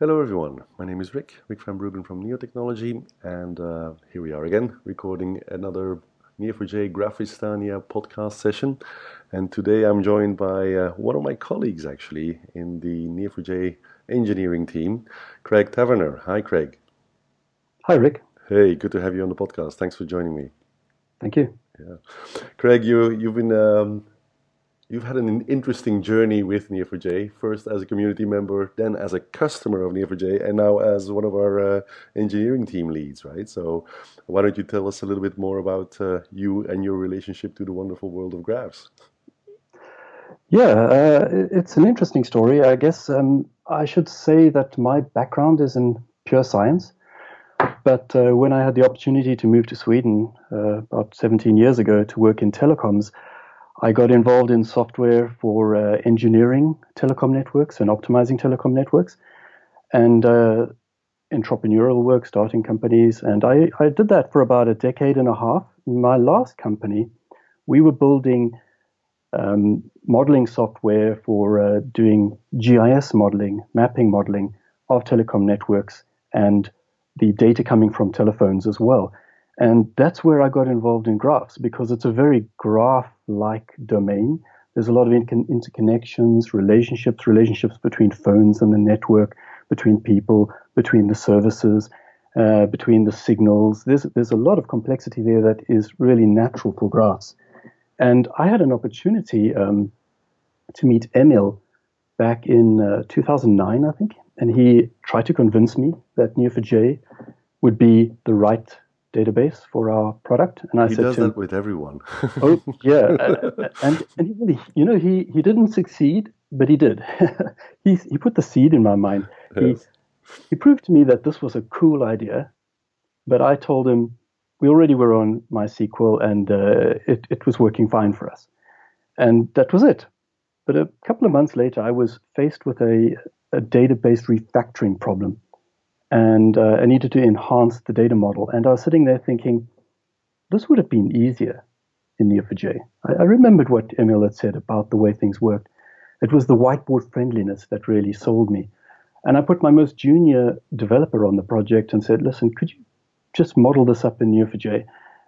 Hello everyone, my name is Rik, Rik van Bruggen from Neo Technology, and uh, here we are again recording another Neo4j Graphistania podcast session. And today I'm joined by uh, one of my colleagues actually in the Neo4j engineering team, Craig Taverner. Hi, Craig. Hi, Rik. Hey, good to have you on the podcast. Thanks for joining me. Thank you. Yeah, Craig, you you've been um, you've had an interesting journey with Neo4j. First as a community member, then as a customer of Neo4j, and now as one of our uh, engineering team leads. Right. So, why don't you tell us a little bit more about uh, you and your relationship to the wonderful world of graphs? Yeah, uh, it's an interesting story. I guess um, I should say that my background is in pure science. But uh, when I had the opportunity to move to Sweden uh, about 17 years ago to work in telecoms, I got involved in software for uh, engineering telecom networks and optimizing telecom networks and uh, entrepreneurial work, starting companies. And I, I did that for about a decade and a half. In my last company, we were building um, modeling software for uh, doing GIS modeling, mapping modeling of telecom networks and the data coming from telephones as well. And that's where I got involved in graphs because it's a very graph like domain. There's a lot of interconnections, relationships, relationships between phones and the network, between people, between the services, uh, between the signals. There's, there's a lot of complexity there that is really natural for graphs. And I had an opportunity um, to meet Emil back in uh, 2009, I think, and he tried to convince me that Neo4j would be the right database for our product. And I he said does to that with everyone. oh yeah, and and he really, you know, he he didn't succeed, but he did. he he put the seed in my mind. Yes. He he proved to me that this was a cool idea, but I told him we already were on MySQL and uh, it it was working fine for us, and that was it. But a couple of months later, I was faced with a, a database refactoring problem and uh, I needed to enhance the data model. And I was sitting there thinking, this would have been easier in Neo4j. I, I remembered what Emil had said about the way things worked. It was the whiteboard friendliness that really sold me. And I put my most junior developer on the project and said, listen, could you just model this up in Neo4j?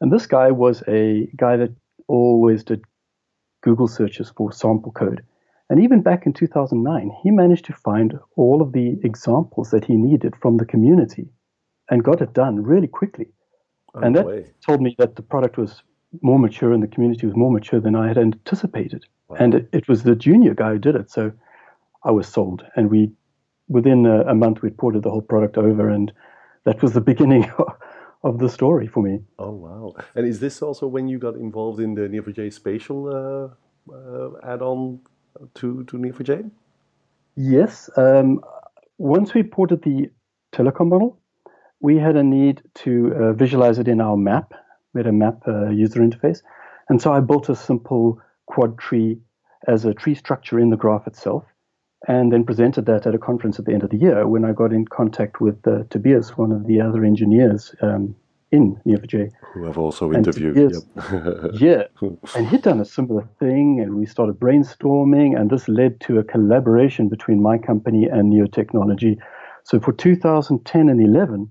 And this guy was a guy that always did Google searches for sample code. And even back in 2009, he managed to find all of the examples that he needed from the community and got it done really quickly. Oh, and that way. told me that the product was more mature and the community was more mature than I had anticipated. Wow. And it, it, was the junior guy who did it. So I was sold. And we, within a, a month, we ported the whole product over. And that was the beginning of the story for me. Oh, wow. And is this also when you got involved in the Neo4j Spatial uh, uh, add on to, to Neo4j? Yes. Um, once we ported the telecom model, we had a need to uh, visualize it in our map. Had a map uh, user interface. And so I built a simple quad tree as a tree structure in the graph itself, and then presented that at a conference at the end of the year when I got in contact with uh, Tobias, one of the other engineers um, in Neo4j. Who have also interviewed. Yep. yeah. And he'd done a similar thing, and we started brainstorming, and this led to a collaboration between my company and Neo Technology. So for 2010 and 11,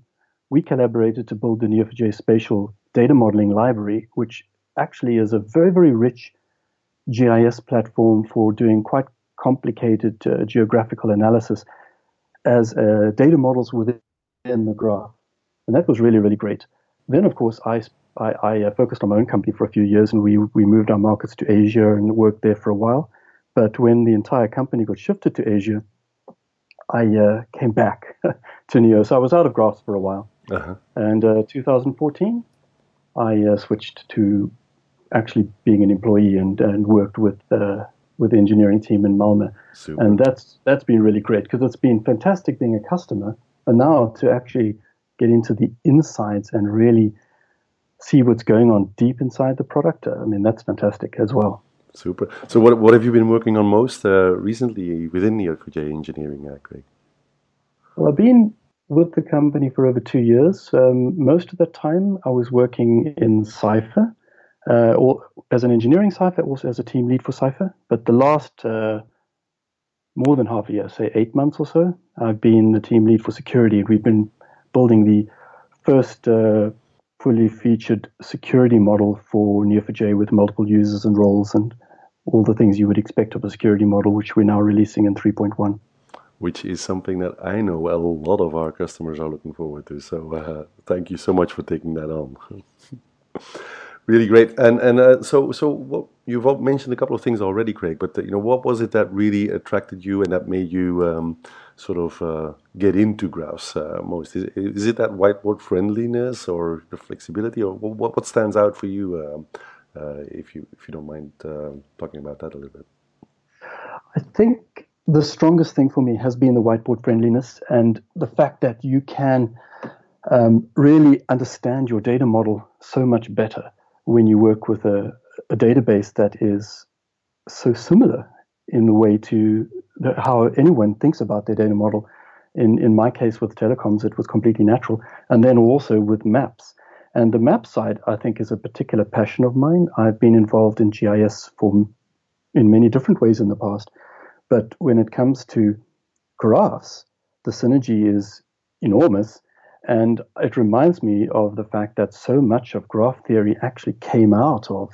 we collaborated to build the Neo4j spatial data modeling library, which actually is a very, very rich GIS platform for doing quite complicated uh, geographical analysis as uh, data models within the graph. And that was really, really great then, of course, I, I, I, uh, focused on my own company for a few years and we, we moved our markets to Asia and worked there for a while. But when the entire company got shifted to Asia, I uh, came back to Neo. So I was out of graphs for a while. Uh-huh. And uh, 2014, I uh, switched to actually being an employee and, and worked with uh, with the engineering team in Malmö. Super. And that's that's been really great because it's been fantastic being a customer, and now to actually get into the insides and really see what's going on deep inside the product. I mean, that's fantastic as well. Super. So, what what have you been working on most uh, recently within Neo4j Engineering, uh, Craig? Well, I've been with the company for over two years. Um, most of the time, I was working in Cypher, uh, or as an engineering Cypher, also as a team lead for Cypher. But the last uh, more than half a year, say eight months or so. I've been the team lead for security. We've been building the first uh, fully featured security model for Neo4j with multiple users and roles and all the things you would expect of a security model, which we're now releasing in 3.1. Which is something that I know a lot of our customers are looking forward to. So uh, thank you so much for taking that on. really great. And and uh, so so what, you've mentioned a couple of things already, Craig. But uh, you know, what was it that really attracted you and that made you um, sort of uh, get into graphs uh, most? Is, is, it that whiteboard friendliness or the flexibility, or what, what stands out for you? Um, uh, if you if you don't mind uh, talking about that a little bit. I think the strongest thing for me has been the whiteboard friendliness and the fact that you can um, really understand your data model so much better when you work with a, a database that is so similar in the way to the, how anyone thinks about their data model. In, in my case with telecoms, it was completely natural. And then also with maps. And the map side, I think, is a particular passion of mine. I've been involved in GIS for in many different ways in the past. But when it comes to graphs, the synergy is enormous and it reminds me of the fact that so much of graph theory actually came out of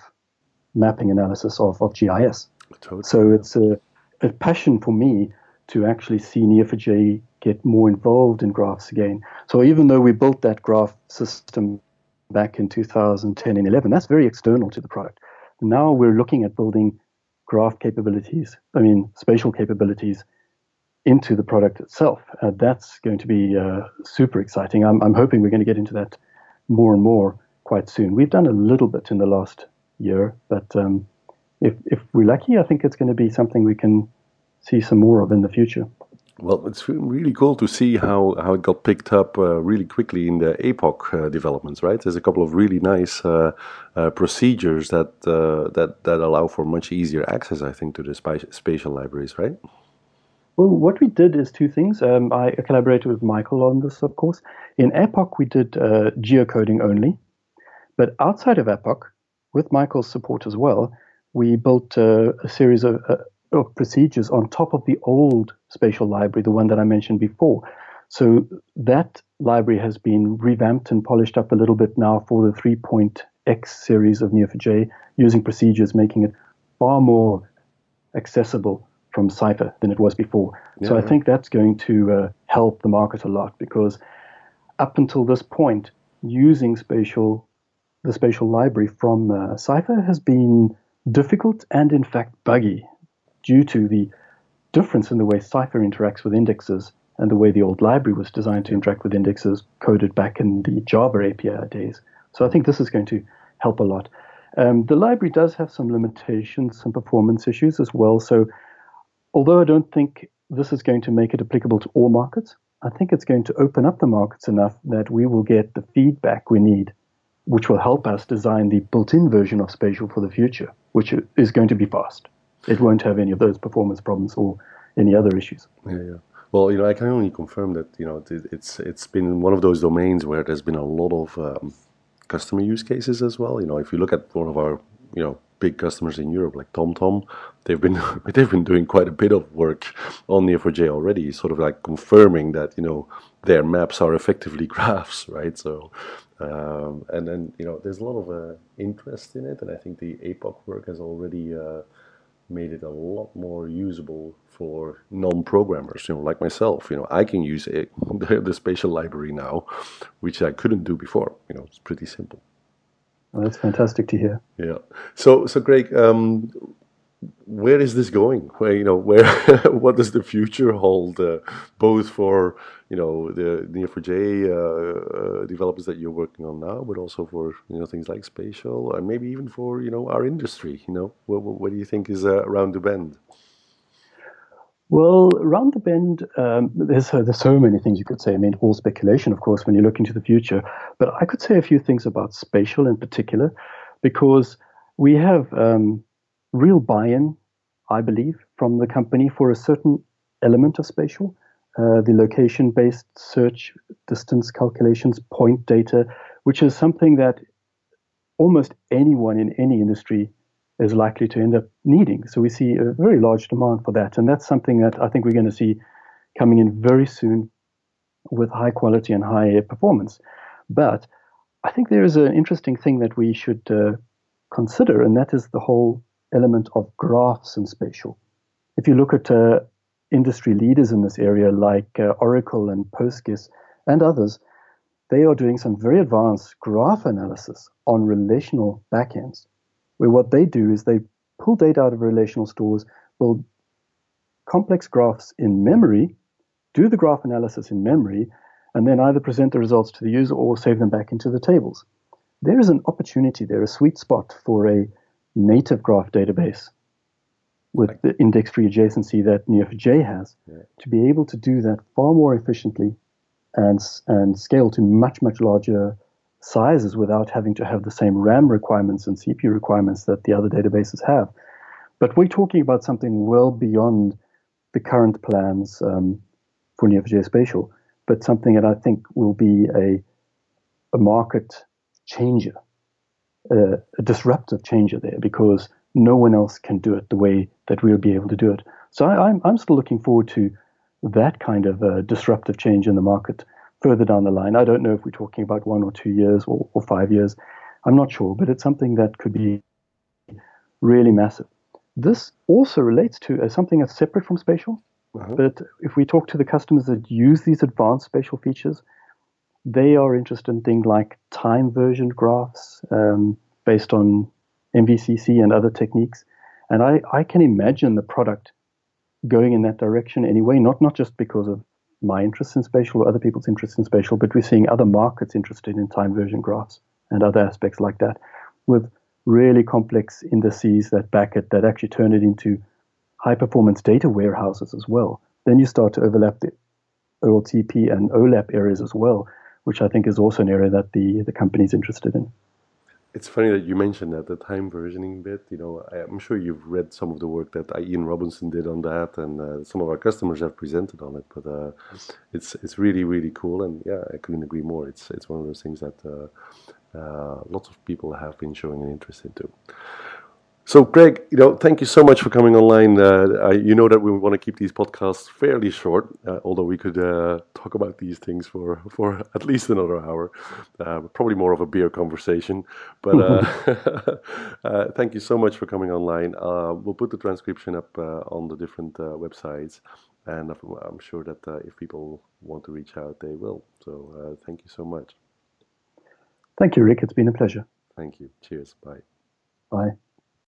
mapping analysis of, of GIS. Totally. So it's a, a passion for me to actually see Neo4j get more involved in graphs again. So even though we built that graph system back in 2010 and 11, that's very external to the product. Now we're looking at building graph capabilities, I mean, spatial capabilities into the product itself. Uh, that's going to be uh, super exciting. I'm, I'm hoping we're going to get into that more and more quite soon. We've done a little bit in the last year, but um, if, if we're lucky, I think it's going to be something we can see some more of in the future. Well, it's really cool to see how, how it got picked up uh, really quickly in the APOC uh, developments, right? There's a couple of really nice uh, uh procedures that, uh, that that allow for much easier access, I think, to the spatial libraries, right? Well, what we did is two things. Um, I collaborated with Michael on this, of course. In APOC, we did uh, geocoding only. But outside of APOC, with Michael's support as well, we built uh, a series of, uh, of, procedures on top of the old spatial library, the one that I mentioned before. So that library has been revamped and polished up a little bit now for the 3.x series of Neo4j, using procedures, making it far more accessible from Cypher than it was before. Yeah. So I think that's going to uh, help the market a lot because up until this point, using spatial the spatial library from uh, Cypher has been difficult and in fact buggy due to the difference in the way Cypher interacts with indexes and the way the old library was designed to interact with indexes coded back in the Java API days. So I think this is going to help a lot. Um, the library does have some limitations, some performance issues as well. So although I don't think this is going to make it applicable to all markets, I think it's going to open up the markets enough that we will get the feedback we need, which will help us design the built in version of Spatial for the future, which is going to be fast. It won't have any of those performance problems or any other issues. Yeah, yeah. Well, you know, I can only confirm that you know it's it's been one of those domains where there's been a lot of um, customer use cases as well. You know, if you look at one of our you know big customers in Europe like TomTom, they've been they've been doing quite a bit of work on Neo4j already, sort of like confirming that you know their maps are effectively graphs, right? So, um, and then you know there's a lot of uh, interest in it, and I think the APOC work has already uh, made it a lot more usable for non-programmers, you know, like myself. You know, I can use the, the spatial library now, which I couldn't do before. You know, it's pretty simple. Well, that's fantastic to hear. Yeah. So, so Greg, um, where is this going? Where you know where what does the future hold, uh, both for you know the Neo4j uh, uh, developers that you're working on now, but also for you know things like spatial, and maybe even for you know our industry. You know, what, what do you think is uh, around the bend? Well, around the bend, um, there's uh, there's so many things you could say. I mean, all speculation, of course, when you look into the future. But I could say a few things about spatial in particular, because we have um, real buy-in, I believe, from the company for a certain element of spatial. Uh, the location-based search distance calculations, point data, which is something that almost anyone in any industry is likely to end up needing. So we see a very large demand for that. And that's something that I think we're going to see coming in very soon with high quality and high performance. But I think there is an interesting thing that we should uh, consider, and that is the whole element of graphs and spatial. If you look at uh, industry leaders in this area like uh, Oracle and Postgres and others, they are doing some very advanced graph analysis on relational backends, where what they do is they pull data out of relational stores, build complex graphs in memory, do the graph analysis in memory, and then either present the results to the user or save them back into the tables. There is an opportunity there, a sweet spot for a native graph database with the index-free adjacency that Neo4j has yeah. to be able to do that far more efficiently and, and scale to much, much larger sizes without having to have the same RAM requirements and CPU requirements that the other databases have. But we're talking about something well beyond the current plans um, for Neo4j Spatial, but something that I think will be a, a market changer, a disruptive changer there, because no one else can do it the way that we'll be able to do it. So I, am I'm, I'm still looking forward to that kind of uh, disruptive change in the market further down the line. I don't know if we're talking about one or two years or, or five years. I'm not sure, but it's something that could be really massive. This also relates to uh, something that's separate from spatial. Uh-huh. But if we talk to the customers that use these advanced spatial features, they are interested in things like time version graphs um, based on MVCC and other techniques. And I, I can imagine the product going in that direction anyway, not, not just because of my interest in spatial or other people's interest in spatial, but we're seeing other markets interested in time version graphs and other aspects like that with really complex indices that back it, that actually turn it into high performance data warehouses as well. Then you start to overlap the OLTP and OLAP areas as well, which I think is also an area that the, the company is interested in. It's funny that you mentioned that the time versioning bit. You know, I'm sure you've read some of the work that Ian Robinson did on that, and uh, some of our customers have presented on it. But uh, it's it's really really cool, and yeah, I couldn't agree more. It's it's one of those things that uh, uh lots of people have been showing an interest into. So, Greg, you know, thank you so much for coming online. Uh, I, you know that we want to keep these podcasts fairly short, uh, although we could uh, talk about these things for, for at least another hour. Uh, probably more of a beer conversation. But uh, uh, thank you so much for coming online. we'll put the transcription up on the different websites, and I'm sure that if people want to reach out, they will. So, thank you so much. Thank you, Rik. It's been a pleasure. Thank you. Cheers. Bye. Bye.